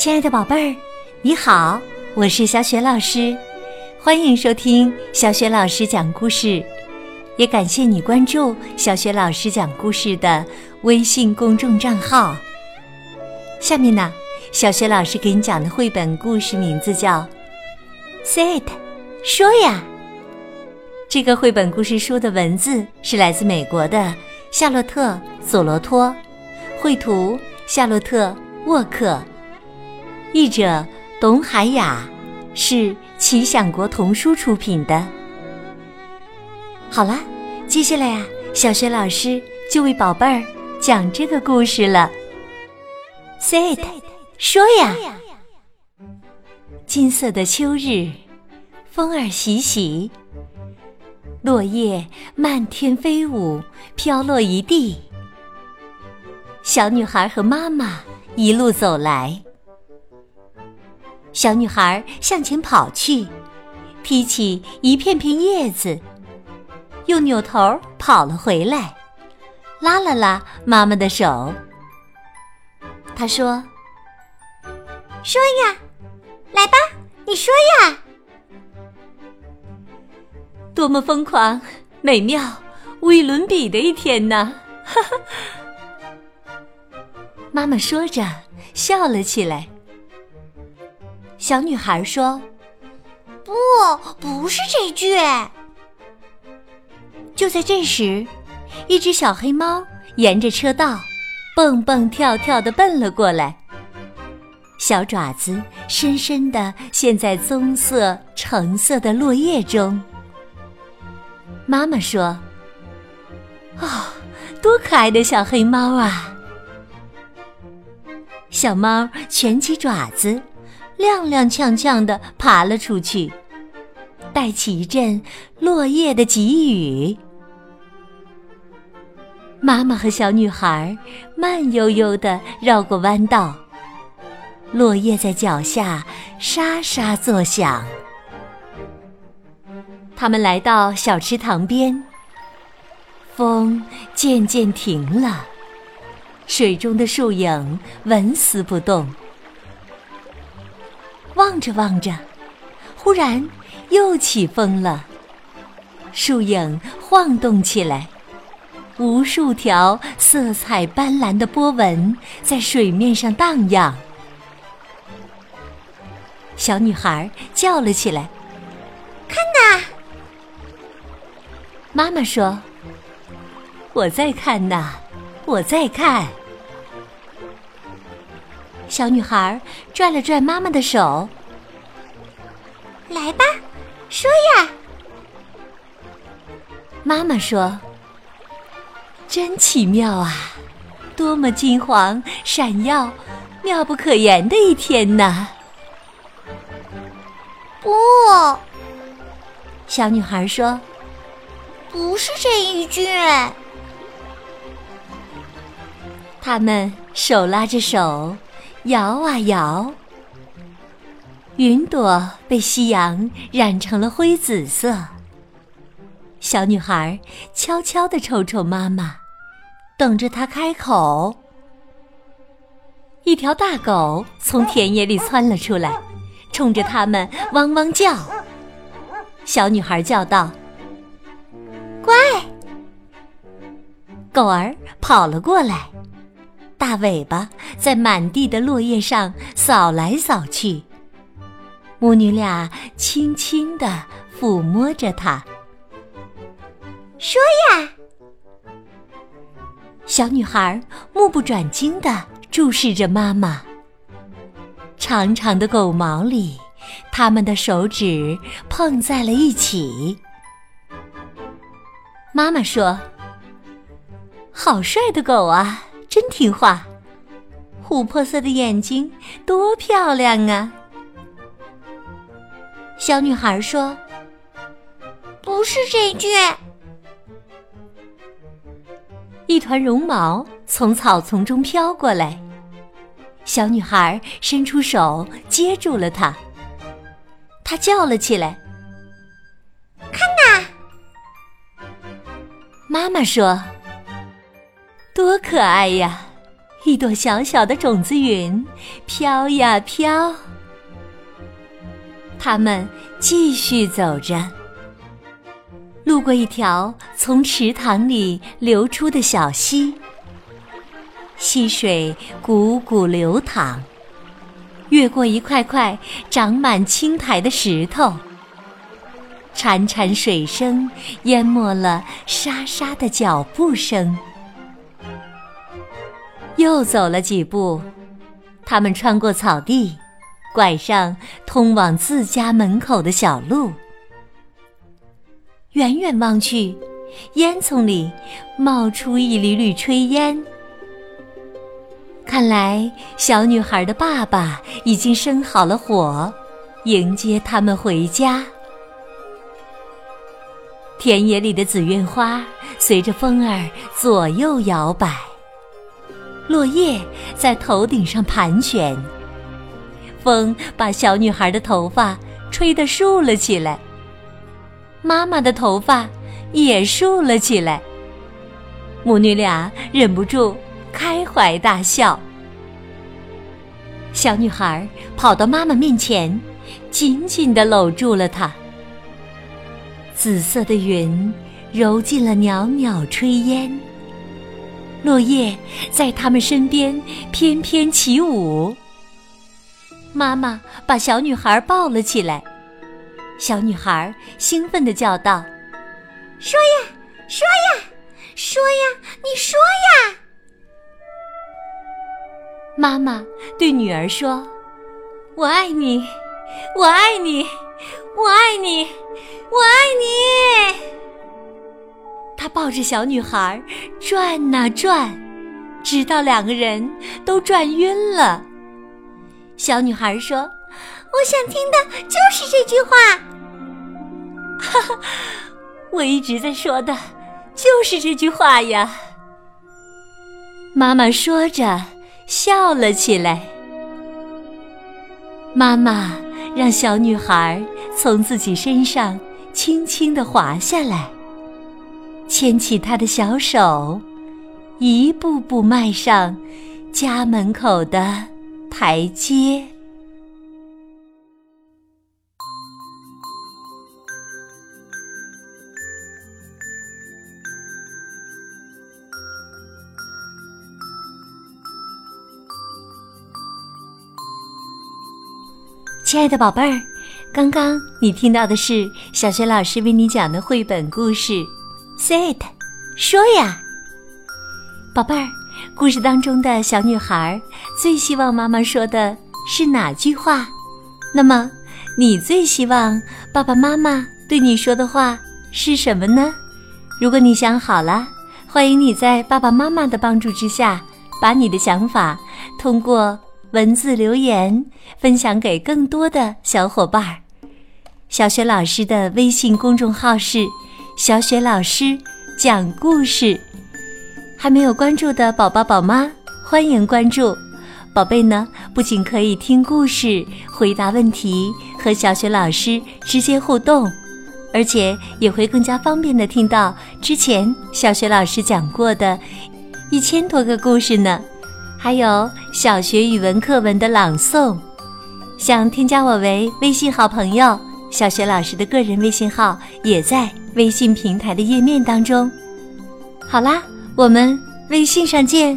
亲爱的宝贝儿，你好，我是小雪老师，欢迎收听小雪老师讲故事，也感谢你关注小雪老师讲故事的微信公众账号。下面呢，小雪老师给你讲的绘本故事名字叫《Say It》，说呀。这个绘本故事书的文字是来自美国的夏洛特·索罗托，绘图夏洛特·沃克。译者董海雅，是奇想国童书出品的。好了，接下来呀，小学老师就为宝贝儿讲这个故事了。Say it，说呀。金色的秋日，风儿习习，落叶漫天飞舞，飘落一地。小女孩和妈妈一路走来。小女孩向前跑去，踢起一片片叶子，又扭头跑了回来，拉了拉妈妈的手。她说：“说呀，来吧，你说呀。”多么疯狂、美妙、无与伦比的一天呢！哈哈。妈妈说着，笑了起来。小女孩说：“不，不是这句。”就在这时，一只小黑猫沿着车道蹦蹦跳跳的奔了过来，小爪子深深的陷在棕色、橙色的落叶中。妈妈说：“哦，多可爱的小黑猫啊！”小猫蜷起爪子。踉踉跄跄地爬了出去，带起一阵落叶的急雨。妈妈和小女孩慢悠悠地绕过弯道，落叶在脚下沙沙作响。他们来到小池塘边，风渐渐停了，水中的树影纹丝不动。望着望着，忽然又起风了，树影晃动起来，无数条色彩斑斓的波纹在水面上荡漾。小女孩叫了起来：“看呐！”妈妈说：“我在看呐，我在看。”小女孩拽了拽妈妈的手，来吧，说呀。妈妈说：“真奇妙啊，多么金黄闪耀、妙不可言的一天呐！”不，小女孩说：“不是这一句。”他们手拉着手。摇啊摇，云朵被夕阳染成了灰紫色。小女孩悄悄地瞅瞅妈妈，等着她开口。一条大狗从田野里窜了出来，冲着他们汪汪叫。小女孩叫道：“乖！”狗儿跑了过来。大尾巴在满地的落叶上扫来扫去，母女俩轻轻地抚摸着它。说呀，小女孩目不转睛地注视着妈妈。长长的狗毛里，他们的手指碰在了一起。妈妈说：“好帅的狗啊！”真听话，琥珀色的眼睛多漂亮啊！小女孩说：“不是这句。”一团绒毛从草丛中飘过来，小女孩伸出手接住了它。她叫了起来：“看呐！”妈妈说。多可爱呀！一朵小小的种子云飘呀飘。他们继续走着，路过一条从池塘里流出的小溪，溪水汩汩流淌，越过一块块长满青苔的石头，潺潺水声淹没了沙沙的脚步声。又走了几步，他们穿过草地，拐上通往自家门口的小路。远远望去，烟囱里冒出一缕缕炊烟。看来，小女孩的爸爸已经生好了火，迎接他们回家。田野里的紫苑花随着风儿左右摇摆。落叶在头顶上盘旋，风把小女孩的头发吹得竖了起来。妈妈的头发也竖了起来。母女俩忍不住开怀大笑。小女孩跑到妈妈面前，紧紧地搂住了她。紫色的云揉进了袅袅炊烟。落叶在他们身边翩翩起舞。妈妈把小女孩抱了起来，小女孩兴奋地叫道：“说呀，说呀，说呀，你说呀！”妈妈对女儿说：“我爱你，我爱你，我爱你，我爱你。”他抱着小女孩转呐转，直到两个人都转晕了。小女孩说：“我想听的就是这句话。”哈哈，我一直在说的，就是这句话呀。妈妈说着笑了起来。妈妈让小女孩从自己身上轻轻的滑下来。牵起她的小手，一步步迈上家门口的台阶。亲爱的宝贝儿，刚刚你听到的是小学老师为你讲的绘本故事。Say it，说呀，宝贝儿。故事当中的小女孩最希望妈妈说的是哪句话？那么，你最希望爸爸妈妈对你说的话是什么呢？如果你想好了，欢迎你在爸爸妈妈的帮助之下，把你的想法通过文字留言分享给更多的小伙伴儿。小雪老师的微信公众号是。小雪老师讲故事，还没有关注的宝宝宝妈欢迎关注。宝贝呢，不仅可以听故事、回答问题和小学老师直接互动，而且也会更加方便的听到之前小学老师讲过的一千多个故事呢。还有小学语文课文的朗诵。想添加我为微信好朋友，小学老师的个人微信号也在。微信平台的页面当中，好啦，我们微信上见。